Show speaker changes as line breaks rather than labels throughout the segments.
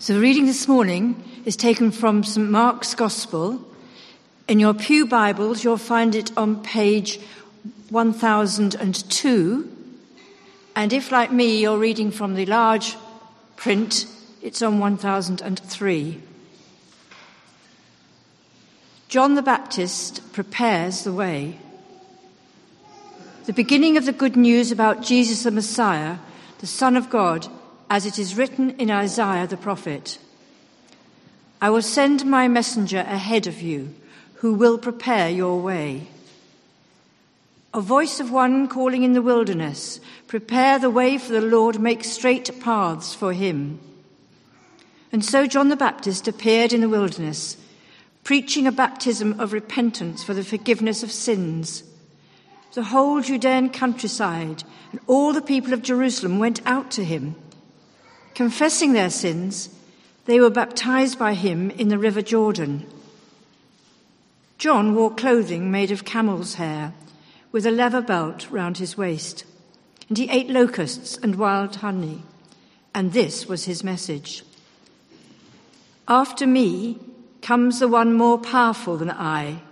So the reading this morning is taken from St. Mark's Gospel. In your Pew Bibles, you'll find it on page 1002. And if, like me, you're reading from the large print, it's on 1003. John the Baptist prepares the way. The beginning of the good news about Jesus the Messiah, the Son of God, as it is written in Isaiah the prophet. I will send my messenger ahead of you, who will prepare your way. A voice of one calling in the wilderness, prepare the way for the Lord, make straight paths for him. And so John the Baptist appeared in the wilderness, preaching a baptism of repentance for the forgiveness of sins. The whole Judean countryside and all the people of Jerusalem went out to him Confessing their sins, they were baptized by him in the river Jordan. John wore clothing made of camel's hair, with a leather belt round his waist, and he ate locusts and wild honey, and this was his message. After me comes the one more powerful than I,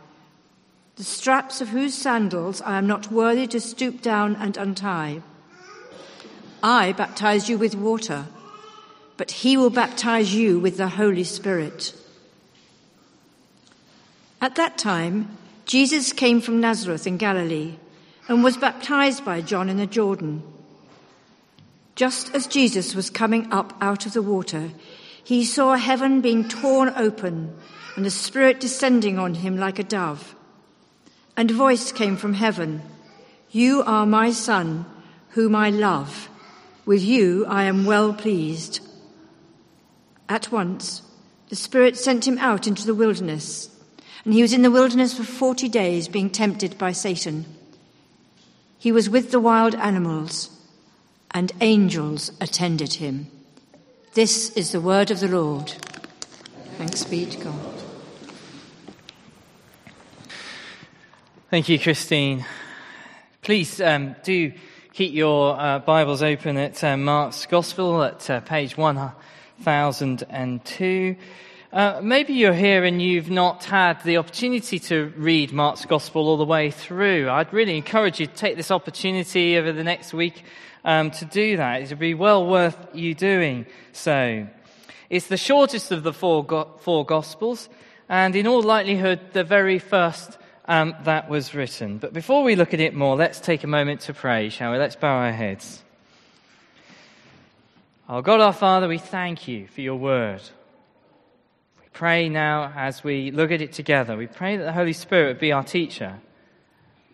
the straps of whose sandals I am not worthy to stoop down and untie. I baptize you with water but he will baptize you with the Holy Spirit. At that time, Jesus came from Nazareth in Galilee and was baptized by John in the Jordan. Just as Jesus was coming up out of the water, he saw heaven being torn open and the Spirit descending on him like a dove. And a voice came from heaven, You are my Son, whom I love. With you I am well pleased. At once, the Spirit sent him out into the wilderness, and he was in the wilderness for forty days being tempted by Satan. He was with the wild animals, and angels attended him. This is the word of the Lord. Thanks be to God.
Thank you, Christine. Please um, do keep your uh, Bibles open at uh, Mark's Gospel at uh, page 1. 1002. Uh, maybe you're here and you've not had the opportunity to read Mark's Gospel all the way through. I'd really encourage you to take this opportunity over the next week um, to do that. It would be well worth you doing so. It's the shortest of the four, go- four Gospels, and in all likelihood, the very first um, that was written. But before we look at it more, let's take a moment to pray, shall we? Let's bow our heads. Our God, our Father, we thank you for your word. We pray now as we look at it together, we pray that the Holy Spirit would be our teacher.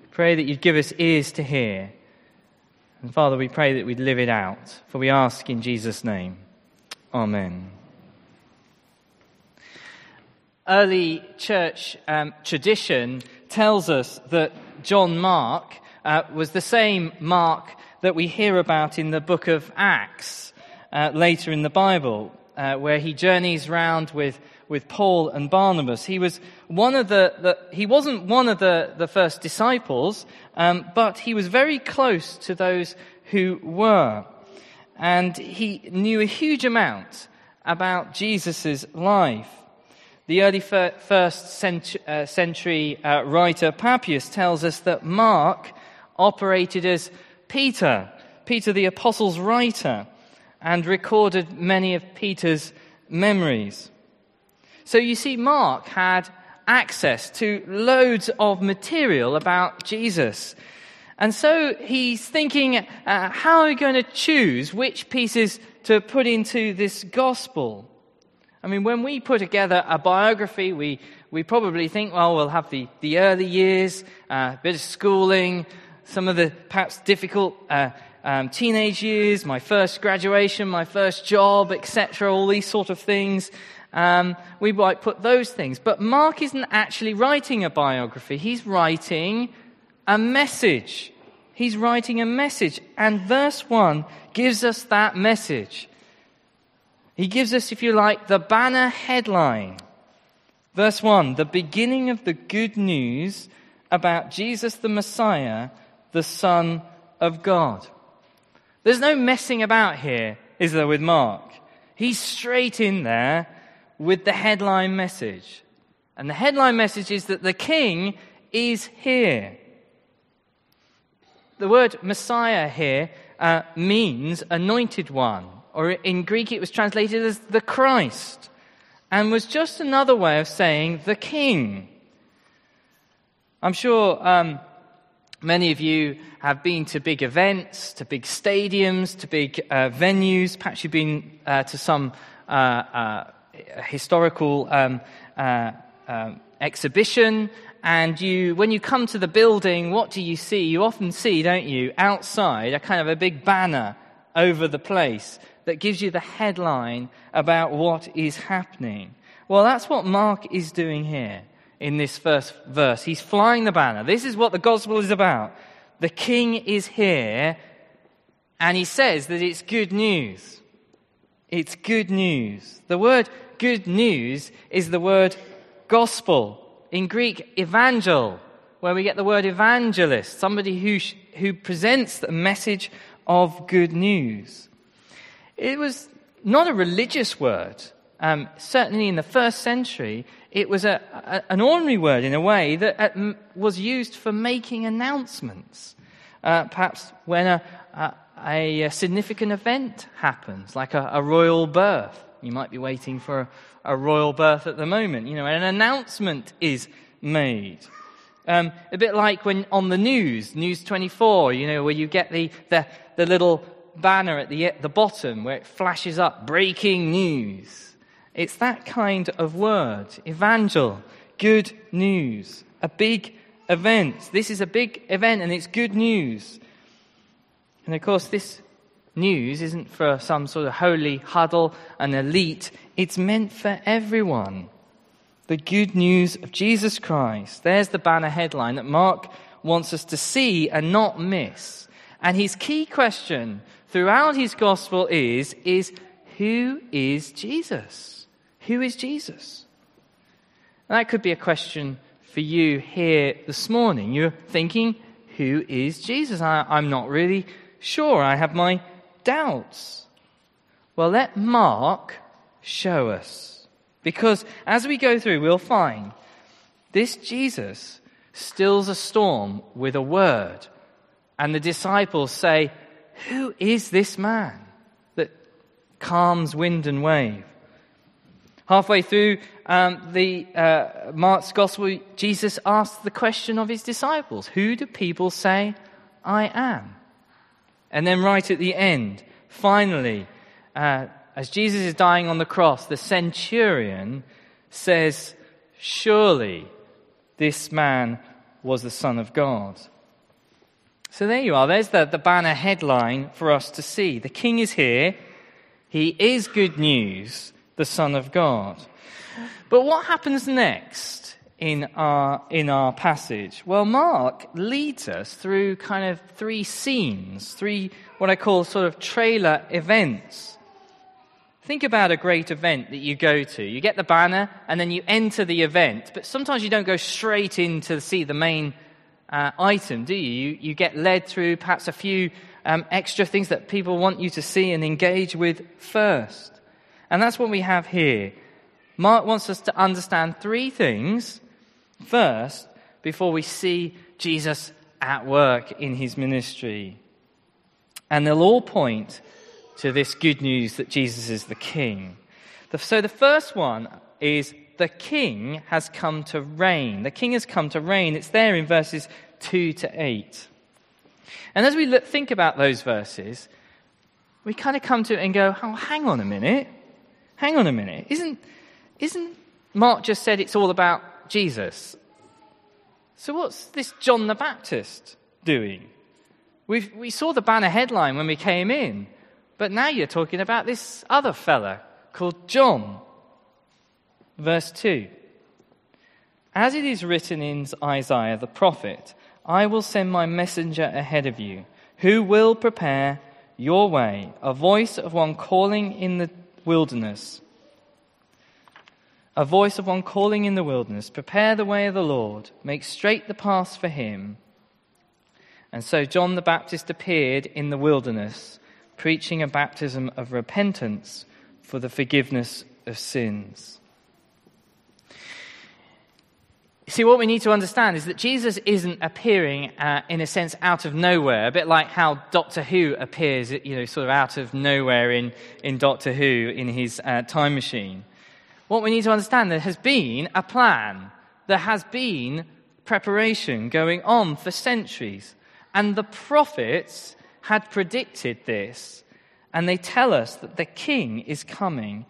We pray that you'd give us ears to hear. And Father, we pray that we'd live it out, for we ask in Jesus' name. Amen. Early church um, tradition tells us that John Mark uh, was the same Mark that we hear about in the book of Acts uh, later in the Bible, uh, where he journeys round with, with Paul and Barnabas. He was one of the, the he wasn't one of the, the first disciples, um, but he was very close to those who were. And he knew a huge amount about Jesus' life. The early fir- first century, uh, century uh, writer Papias tells us that Mark operated as Peter, Peter the apostle's writer and recorded many of Peter's memories. So you see, Mark had access to loads of material about Jesus. And so he's thinking, uh, how are we going to choose which pieces to put into this gospel? I mean, when we put together a biography, we, we probably think, well, we'll have the, the early years, uh, a bit of schooling, some of the perhaps difficult uh, um, teenage years, my first graduation, my first job, etc., all these sort of things. Um, we might put those things. But Mark isn't actually writing a biography, he's writing a message. He's writing a message. And verse 1 gives us that message. He gives us, if you like, the banner headline. Verse 1 the beginning of the good news about Jesus the Messiah, the Son of God. There's no messing about here, is there, with Mark? He's straight in there with the headline message. And the headline message is that the king is here. The word Messiah here uh, means anointed one, or in Greek it was translated as the Christ, and was just another way of saying the king. I'm sure um, many of you have been to big events, to big stadiums, to big uh, venues. Perhaps you've been uh, to some uh, uh historical um, uh, um, exhibition. And you, when you come to the building, what do you see? You often see, don't you, outside a kind of a big banner over the place that gives you the headline about what is happening. Well, that's what Mark is doing here in this first verse. He's flying the banner. This is what the gospel is about. The king is here, and he says that it's good news. It's good news. The word good news is the word gospel. In Greek, evangel, where we get the word evangelist, somebody who, who presents the message of good news. It was not a religious word. Um, certainly in the first century, it was a, a, an ordinary word in a way that uh, was used for making announcements. Uh, perhaps when a, a, a, significant event happens, like a, royal birth. You might be waiting for a, royal birth at the moment. You know, an announcement is made. Um, a bit like when on the news, News 24, you know, where you get the, the, the little banner at the, at the bottom where it flashes up, breaking news. It's that kind of word. Evangel, good news, a big event. This is a big event and it's good news. And of course, this news isn't for some sort of holy huddle, an elite. It's meant for everyone. The good news of Jesus Christ. There's the banner headline that Mark wants us to see and not miss. And his key question throughout his gospel is, is who is Jesus? Who is Jesus? And that could be a question for you here this morning. You're thinking, who is Jesus? I, I'm not really sure. I have my doubts. Well, let Mark show us. Because as we go through, we'll find this Jesus stills a storm with a word. And the disciples say, Who is this man that calms wind and wave? Halfway through um, the uh, Mark's Gospel, Jesus asked the question of his disciples Who do people say I am? And then, right at the end, finally, uh, as Jesus is dying on the cross, the centurion says, Surely this man was the Son of God. So there you are. There's the, the banner headline for us to see. The king is here. He is good news the Son of God. But what happens next in our, in our passage? Well, Mark leads us through kind of three scenes, three what I call sort of trailer events. Think about a great event that you go to. You get the banner and then you enter the event, but sometimes you don't go straight in to see the main uh, item, do you? you? You get led through perhaps a few um, extra things that people want you to see and engage with first. And that's what we have here. Mark wants us to understand three things first before we see Jesus at work in his ministry. And they'll all point to this good news that Jesus is the king. So the first one is the king has come to reign. The king has come to reign. It's there in verses 2 to 8. And as we think about those verses, we kind of come to it and go, oh, hang on a minute hang on a minute, isn't, isn't Mark just said it's all about Jesus? So what's this John the Baptist doing? we we saw the banner headline when we came in, but now you're talking about this other fella called John. Verse 2. As it is written in Isaiah the prophet, I will send my messenger ahead of you, who will prepare your way, a voice of one calling in the wilderness. A voice of one calling in the wilderness, prepare the way of the Lord, make straight the paths for him. And so John the Baptist appeared in the wilderness, preaching a baptism of repentance for the forgiveness of sins. See, what we need to understand is that Jesus isn't appearing, uh, in a sense, out of nowhere, a bit like how Doctor Who appears, you know, sort of out of nowhere in, in Doctor Who in his uh, time machine. What we need to understand, there has been a plan. There has been preparation going on for centuries. And the prophets had predicted this. And they tell us that the king is coming.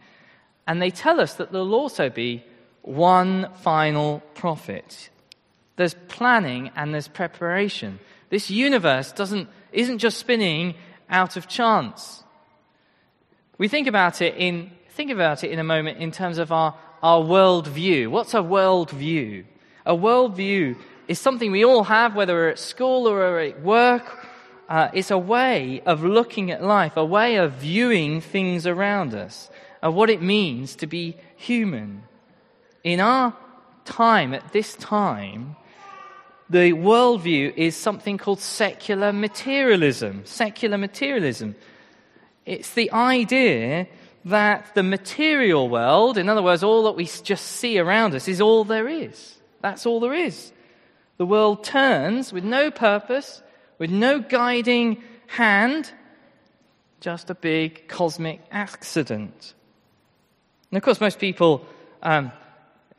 And they tell us that there'll also be one final prophet. There's planning and there's preparation. This universe doesn't, isn't just spinning out of chance. We think about it in, think about it in a moment in terms of our, our world view. What's a world view? A world view is something we all have, whether we're at school or we're at work. Uh, it's a way of looking at life, a way of viewing things around us, of what it means to be human. In our time, at this time, the worldview is something called secular materialism. Secular materialism. It's the idea that the material world, in other words, all that we just see around us, is all there is. That's all there is. The world turns with no purpose, with no guiding hand, just a big cosmic accident. And of course, most people um,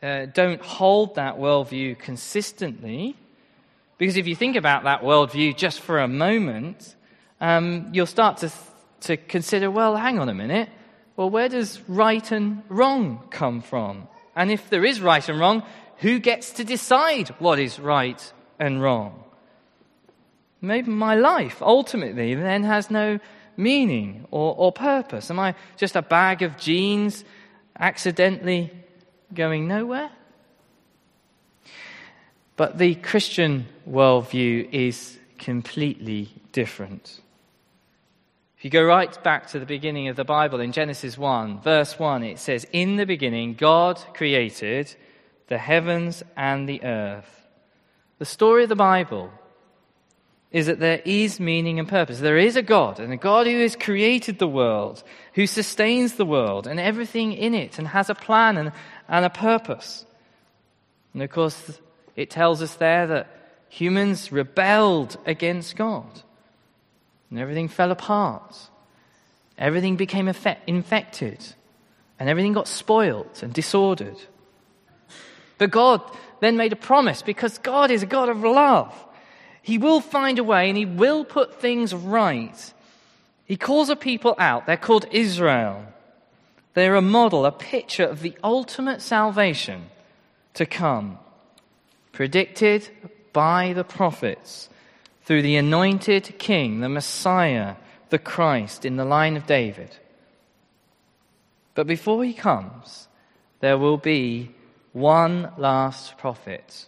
uh, don't hold that worldview consistently. Because if you think about that worldview just for a moment, um, you'll start to, th- to consider well, hang on a minute. Well, where does right and wrong come from? And if there is right and wrong, who gets to decide what is right and wrong? Maybe my life ultimately then has no meaning or, or purpose. Am I just a bag of genes accidentally going nowhere. But the Christian worldview is completely different. If you go right back to the beginning of the Bible in Genesis 1, verse 1, it says, In the beginning, God created the heavens and the earth. The story of the Bible is that there is meaning and purpose. There is a God, and a God who has created the world, who sustains the world and everything in it, and has a plan and, and a purpose. And of course, it tells us there that humans rebelled against God. And everything fell apart. Everything became infected. And everything got spoiled and disordered. But God then made a promise because God is a God of love. He will find a way and He will put things right. He calls a people out. They're called Israel. They're a model, a picture of the ultimate salvation to come, predicted by the prophets through the anointed king, the Messiah, the Christ in the line of David. But before he comes, there will be one last prophet,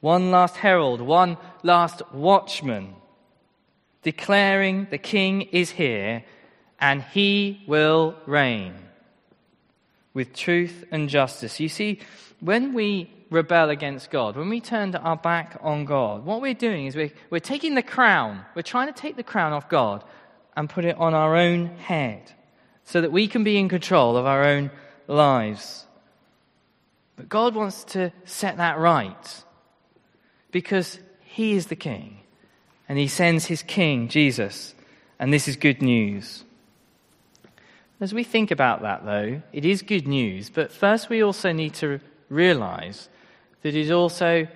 one last herald, one last watchman, declaring the king is here and he will reign with truth and justice. You see, when we rebel against God, when we turn our back on God, what we're doing is we're, we're taking the crown, we're trying to take the crown off God and put it on our own head so that we can be in control of our own lives. But God wants to set that right because He is the King and He sends His King, Jesus, and this is good news. As we think about that, though, it is good news, but first we also need to realize that it is also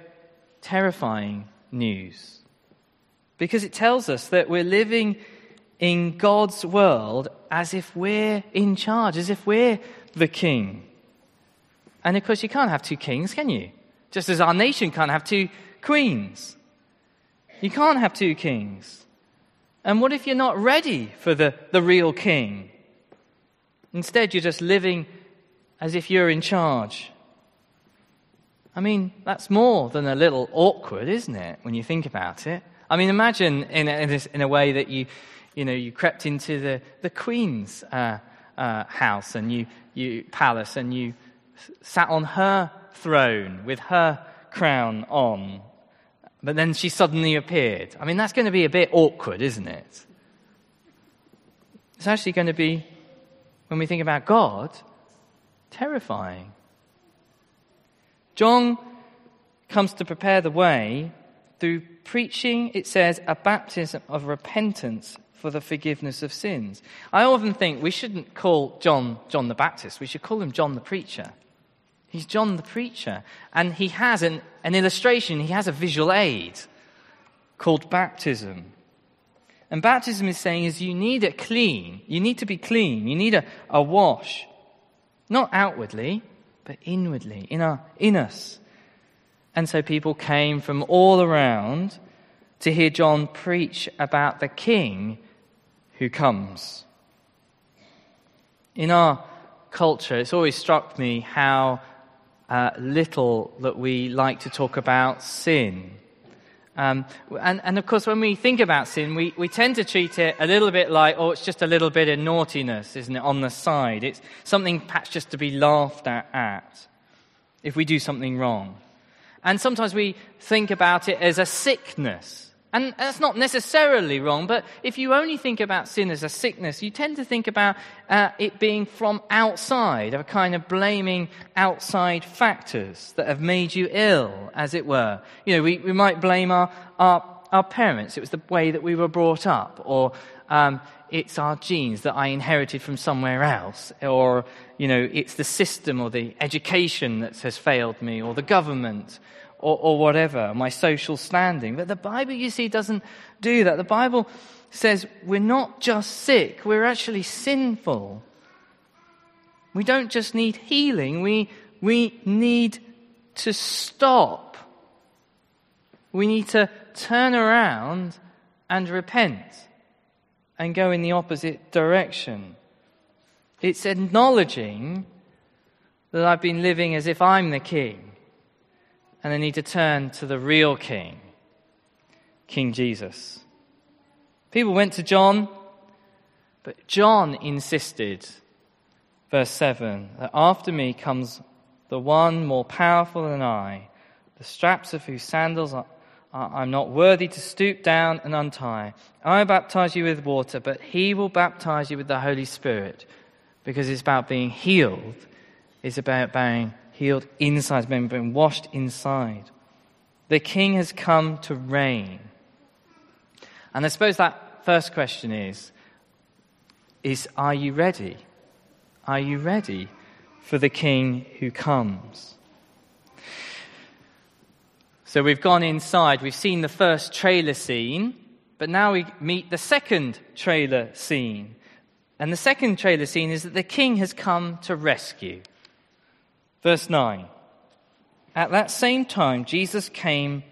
terrifying news. Because it tells us that we're living in God's world as if we're in charge, as if we're the king. And of course, you can't have two kings, can you? Just as our nation can't have two queens. You can't have two kings. And what if you're not ready for the, the real king? Instead, you're just living as if you're in charge. I mean, that's more than a little awkward, isn't it, when you think about it? I mean, imagine in a, in a, way that you, you know, you crept into the, the Queen's uh, uh, house and you, you palace and you sat on her throne with her crown on, but then she suddenly appeared. I mean, that's going to be a bit awkward, isn't it? It's actually going to be when we think about God, terrifying. John comes to prepare the way through preaching, it says, a baptism of repentance for the forgiveness of sins. I often think we shouldn't call John John the Baptist, we should call him John the Preacher. He's John the Preacher. And he has an, an illustration, he has a visual aid called baptism. And baptism is saying is you need it clean. You need to be clean. You need a, a wash. Not outwardly, but inwardly, in, our, in us. And so people came from all around to hear John preach about the king who comes. In our culture, it's always struck me how uh, little that we like to talk about sin. Um, and, and, of course, when we think about sin, we, we tend to treat it a little bit like, oh, it's just a little bit of naughtiness, isn't it, on the side? It's something perhaps just to be laughed at, at if we do something wrong. And sometimes we think about it as a sickness. And that's not necessarily wrong, but if you only think about sin as a sickness, you tend to think about uh, it being from outside, a kind of blaming outside factors that have made you ill, as it were. You know, we, we might blame our, our, our parents. It was the way that we were brought up, or um, it's our genes that I inherited from somewhere else, or, you know, it's the system or the education that has failed me, or the government, or, or whatever, my social standing. But the Bible, you see, doesn't do that. The Bible says we're not just sick, we're actually sinful. We don't just need healing, we, we need to stop. We need to turn around and repent and go in the opposite direction. It's acknowledging that I've been living as if I'm the king and they need to turn to the real king, King Jesus. People went to John, but John insisted, verse 7, that after me comes the one more powerful than I, the straps of whose sandals are, I'm not worthy to stoop down and untie. I baptize you with water, but he will baptize you with the Holy Spirit because it's about being healed. It's about being healed inside, been, been washed inside. The king has come to reign. And I suppose that first question is, is are you ready? Are you ready for the king who comes? So we've gone inside, we've seen the first trailer scene, but now we meet the second trailer scene. And the second trailer scene is that the king has come to rescue. Verse 9. At that same time, Jesus came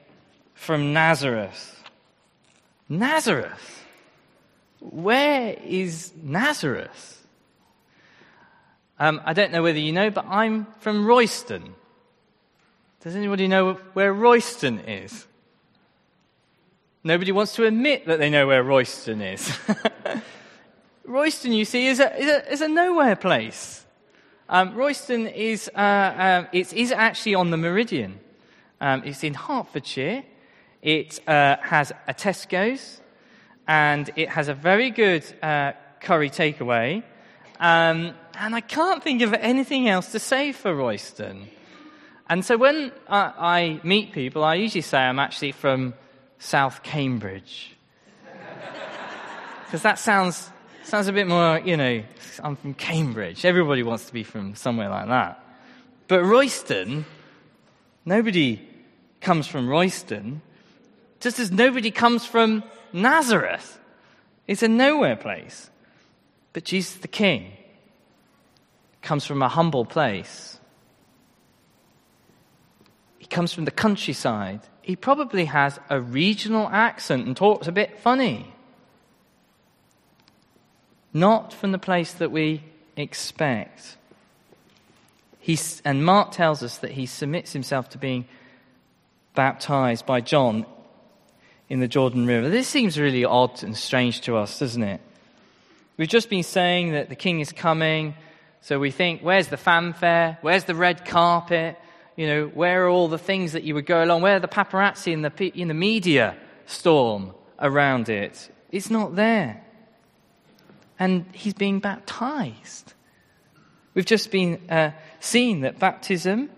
from Nazareth. Nazareth? Where is Nazareth? Um, I don't know whether you know, but I'm from Royston. Does anybody know where Royston is? Nobody wants to admit that they know where Royston is. Royston, you see, is a, is a, is a nowhere place. Um, Royston is, uh, uh, it is actually on the Meridian. Um, it's in Hertfordshire. It uh, has a Tesco's and it has a very good uh, curry takeaway. Um, and I can't think of anything else to say for Royston. And so when I meet people, I usually say I'm actually from South Cambridge. Because that sounds Sounds a bit more, you know, I'm from Cambridge. Everybody wants to be from somewhere like that. But Royston, nobody comes from Royston, just as nobody comes from Nazareth. It's a nowhere place. But Jesus the King comes from a humble place. He comes from the countryside. He probably has a regional accent and talks a bit funny not from the place that we expect. He's, and Mark tells us that he submits himself to being baptized by John in the Jordan River. This seems really odd and strange to us, doesn't it? We've just been saying that the king is coming, so we think, where's the fanfare? Where's the red carpet? You know, where are all the things that you would go along? Where are the paparazzi in the, in the media storm around it? It's not there and he's being baptized. We've just been uh, seen that baptism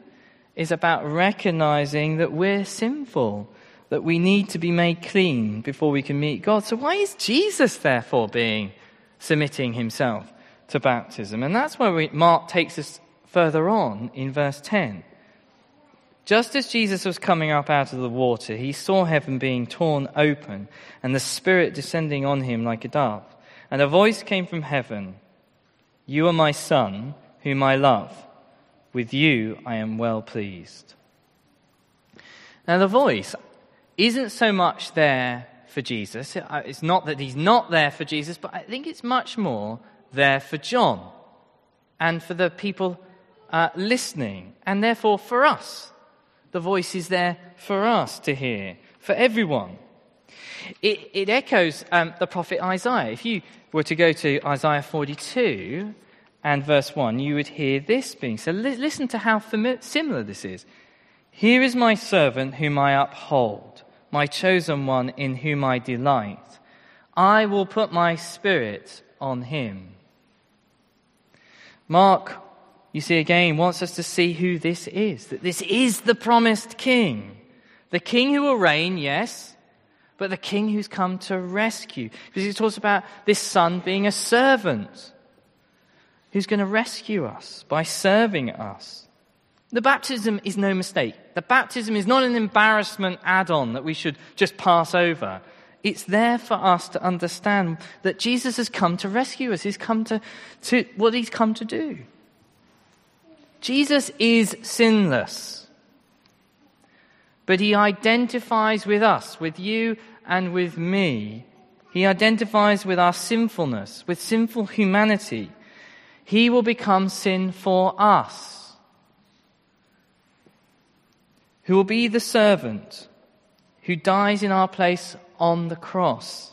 is about recognizing that we're sinful, that we need to be made clean before we can meet God. So, why is Jesus, therefore, being submitting himself to baptism? And that's where we, Mark takes us further on in verse 10. Just as Jesus was coming up out of the water, he saw heaven being torn open and the Spirit descending on him like a dove. And a voice came from heaven You are my Son, whom I love. With you I am well pleased. Now, the voice isn't so much there for Jesus. It's not that he's not there for Jesus, but I think it's much more there for John and for the people uh, listening, and therefore for us. The voice is there for us to hear, for everyone. It, it echoes um, the prophet Isaiah. If you were to go to Isaiah 42 and verse 1, you would hear this being said. Listen to how similar this is. Here is my servant whom I uphold, my chosen one in whom I delight. I will put my spirit on him. Mark, you see again, wants us to see who this is. That this is the promised king. The king who will reign, yes, but the king who's come to rescue. Because he talks about this son being a servant who's going to rescue us by serving us. The baptism is no mistake. The baptism is not an embarrassment add on that we should just pass over. It's there for us to understand that Jesus has come to rescue us. He's come to, to what he's come to do. Jesus is sinless, but he identifies with us, with you and with me. He identifies with our sinfulness, with sinful humanity. He will become sin for us. Who will be the servant who dies in our place on the cross.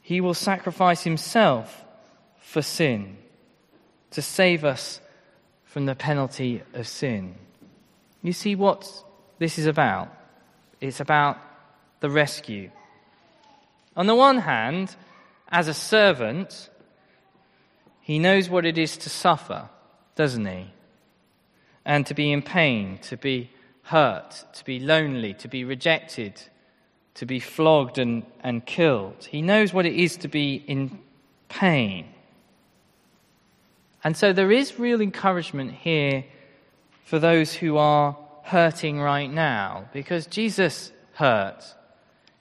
He will sacrifice himself for sin to save us from the penalty of sin. You see what this is about? It's about the rescue. On the one hand, as a servant, he knows what it is to suffer, doesn't he? And to be in pain, to be hurt, to be lonely, to be rejected, to be flogged and, and killed. He knows what it is to be in pain. And so there is real encouragement here for those who are hurting right now because Jesus hurt.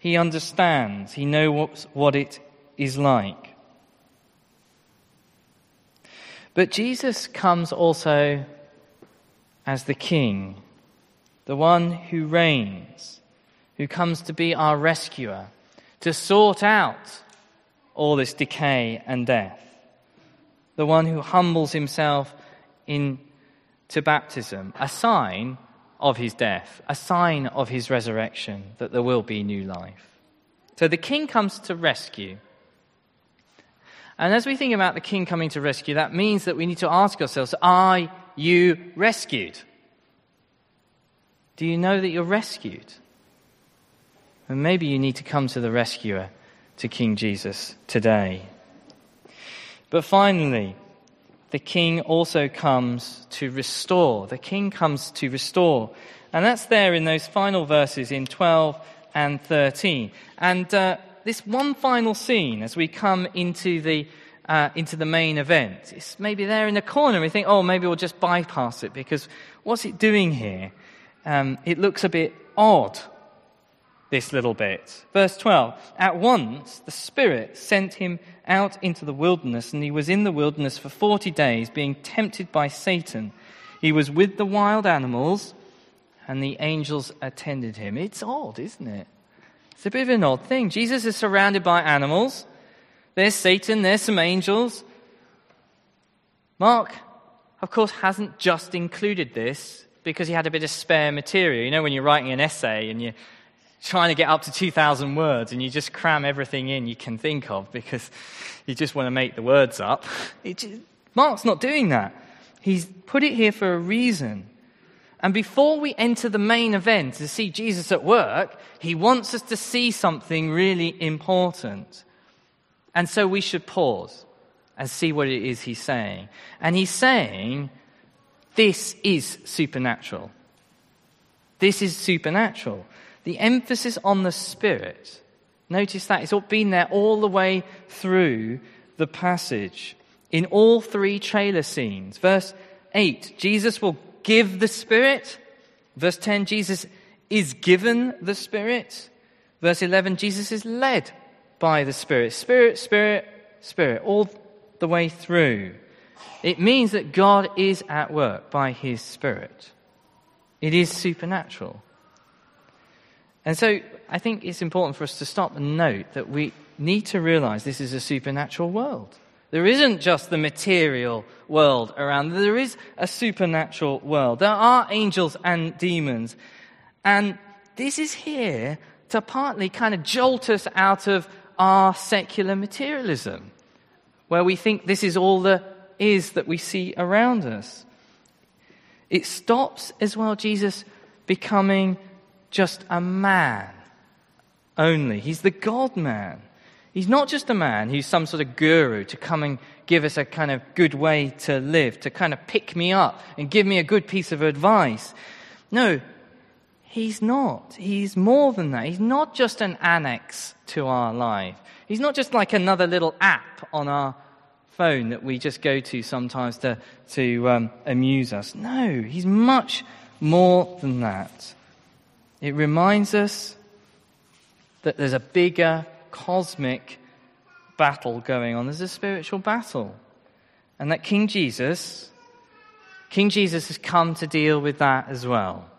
He understands, he knows what it is like. But Jesus comes also as the King, the one who reigns, who comes to be our rescuer, to sort out all this decay and death, the one who humbles himself into baptism, a sign of his death, a sign of his resurrection, that there will be new life. So the King comes to rescue. And as we think about the king coming to rescue, that means that we need to ask ourselves, are you rescued? Do you know that you're rescued? And maybe you need to come to the rescuer, to King Jesus, today. But finally, the king also comes to restore. The king comes to restore. And that's there in those final verses in 12 and 13. And uh, this one final scene as we come into the, uh, into the main event. It's maybe there in the corner. We think, oh, maybe we'll just bypass it because what's it doing here? Um, it looks a bit odd, this little bit. Verse 12 At once the Spirit sent him out into the wilderness, and he was in the wilderness for 40 days, being tempted by Satan. He was with the wild animals, and the angels attended him. It's odd, isn't it? It's a bit of an odd thing. Jesus is surrounded by animals. There's Satan, there's some angels. Mark, of course, hasn't just included this because he had a bit of spare material. You know, when you're writing an essay and you're trying to get up to 2,000 words and you just cram everything in you can think of because you just want to make the words up. Just, Mark's not doing that. He's put it here for a reason. And before we enter the main event to see Jesus at work, he wants us to see something really important. And so we should pause. and see what it is he's saying. And he's saying, this is supernatural. This is supernatural. The emphasis on the Spirit, notice that it's been there all the way through the passage. In all three trailer scenes. Verse 8, Jesus will give the Spirit. Verse 10, Jesus is given the Spirit. Verse 11, Jesus is led by the Spirit. Spirit, Spirit, Spirit, all the way through. It means that God is at work by His Spirit. It is supernatural. And so I think it's important for us to stop and note that we need to realize this is a supernatural world. There isn't just the material world around. There is a supernatural world. There are angels and demons. And this is here to partly kind of jolt us out of our secular materialism, where we think this is all there is that we see around us. It stops as well Jesus becoming just a man only. He's the God man. He's not just a man who's some sort of guru to come and give us a kind of good way to live, to kind of pick me up and give me a good piece of advice. No, he's not. He's more than that. He's not just an annex to our life. He's not just like another little app on our phone that we just go to sometimes to, to um, amuse us. No, he's much more than that. It reminds us that there's a bigger cosmic battle going on. There's a spiritual battle. And that King Jesus, King Jesus has come to deal with that as well.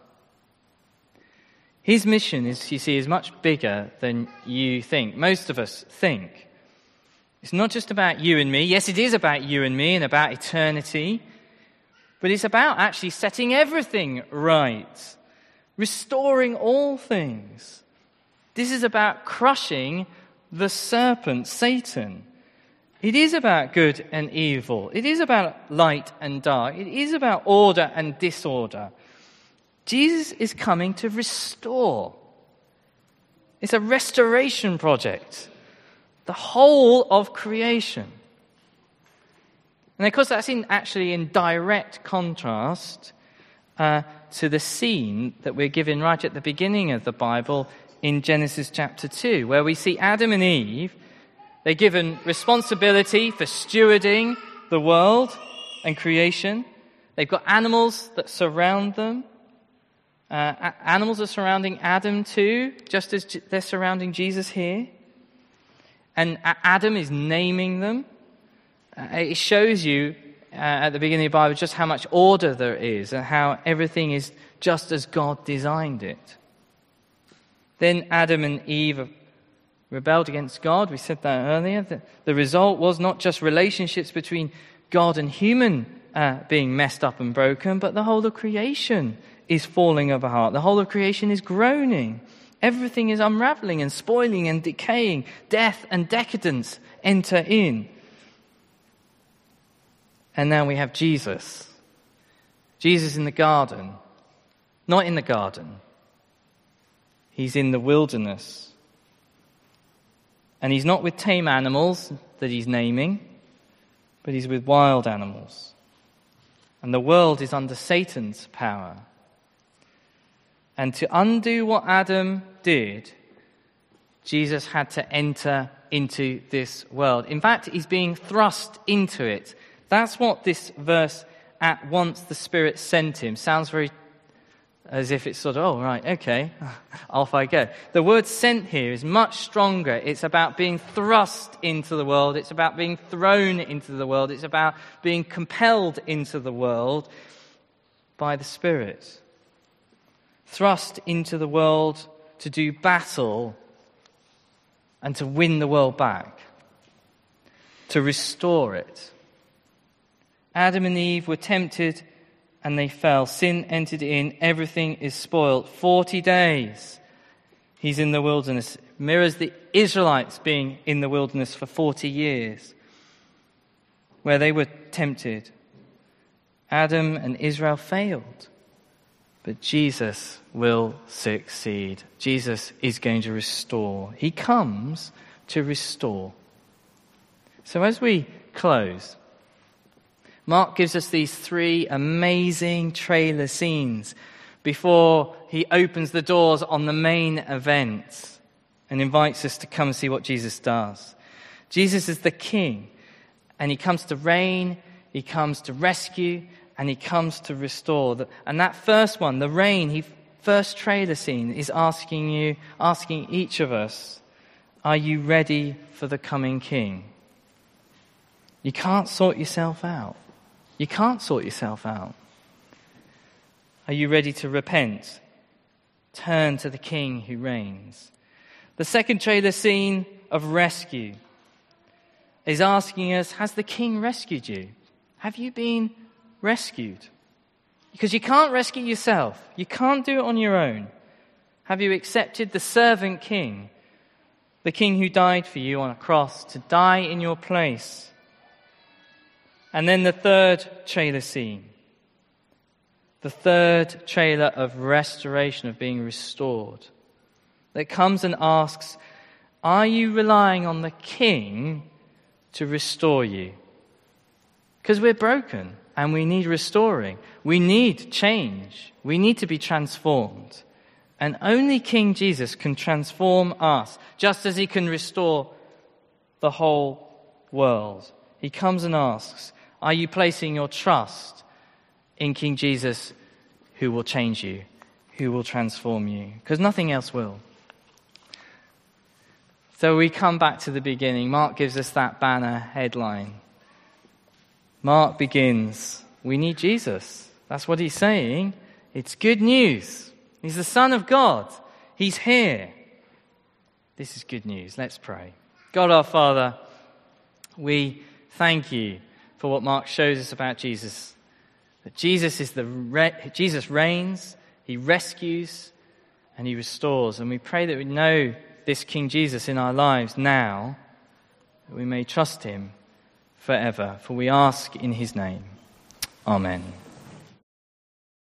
His mission is, you see, is much bigger than you think. Most of us think. It's not just about you and me. Yes, it is about you and me and about eternity. But it's about actually setting everything right, restoring all things. This is about crushing the serpent, Satan. It is about good and evil. It is about light and dark. It is about order and disorder. Jesus is coming to restore. It's a restoration project. The whole of creation. And of course, that's in, actually in direct contrast uh, to the scene that we're given right at the beginning of the Bible in Genesis chapter 2, where we see Adam and Eve, they're given responsibility for stewarding the world and creation. They've got animals that surround them. Uh, animals are surrounding Adam too, just as they're surrounding Jesus here. And Adam is naming them. Uh, it shows you uh, at the beginning of the Bible just how much order there is and how everything is just as God designed it. Then Adam and Eve rebelled against God. We said that earlier. The, the result was not just relationships between God and human uh, being messed up and broken, but the whole of creation is falling apart. The whole of creation is groaning. Everything is unraveling and spoiling and decaying. Death and decadence enter in. And now we have Jesus. Jesus in the garden. Not in the garden, He's in the wilderness. And he's not with tame animals that he's naming, but he's with wild animals. And the world is under Satan's power. And to undo what Adam did, Jesus had to enter into this world. In fact, he's being thrust into it. That's what this verse, at once the Spirit sent him, sounds very as if it's sort of, oh, right, okay, off I go. The word sent here is much stronger. It's about being thrust into the world. It's about being thrown into the world. It's about being compelled into the world by the Spirit. Thrust into the world to do battle and to win the world back, to restore it. Adam and Eve were tempted and they fell. Sin entered in, everything is spoiled. 40 days he's in the wilderness. Mirrors the Israelites being in the wilderness for 40 years, where they were tempted. Adam and Israel failed. But Jesus will succeed. Jesus is going to restore. He comes to restore. So as we close. Mark gives us these three amazing trailer scenes before he opens the doors on the main event and invites us to come and see what Jesus does. Jesus is the king, and he comes to reign, he comes to rescue, and he comes to restore. And that first one, the reign, he first trailer scene is asking you, asking each of us, are you ready for the coming king? You can't sort yourself out. You can't sort yourself out. Are you ready to repent? Turn to the king who reigns. The second trailer scene of rescue is asking us Has the king rescued you? Have you been rescued? Because you can't rescue yourself, you can't do it on your own. Have you accepted the servant king, the king who died for you on a cross to die in your place? And then the third trailer scene. The third trailer of restoration, of being restored, that comes and asks, Are you relying on the king to restore you? Because we're broken and we need restoring. We need change. We need to be transformed. And only King Jesus can transform us, just as he can restore the whole world. He comes and asks, Are you placing your trust in King Jesus who will change you, who will transform you? Because nothing else will. So we come back to the beginning. Mark gives us that banner headline Mark begins, We need Jesus. That's what he's saying. It's good news. He's the Son of God. He's here. This is good news. Let's pray. God our Father, we thank you for what Mark shows us about Jesus. That Jesus is the re- Jesus reigns, he rescues, and he restores. And we pray that we know this King Jesus in our lives now, that we may trust him forever. For we ask in his name. Amen.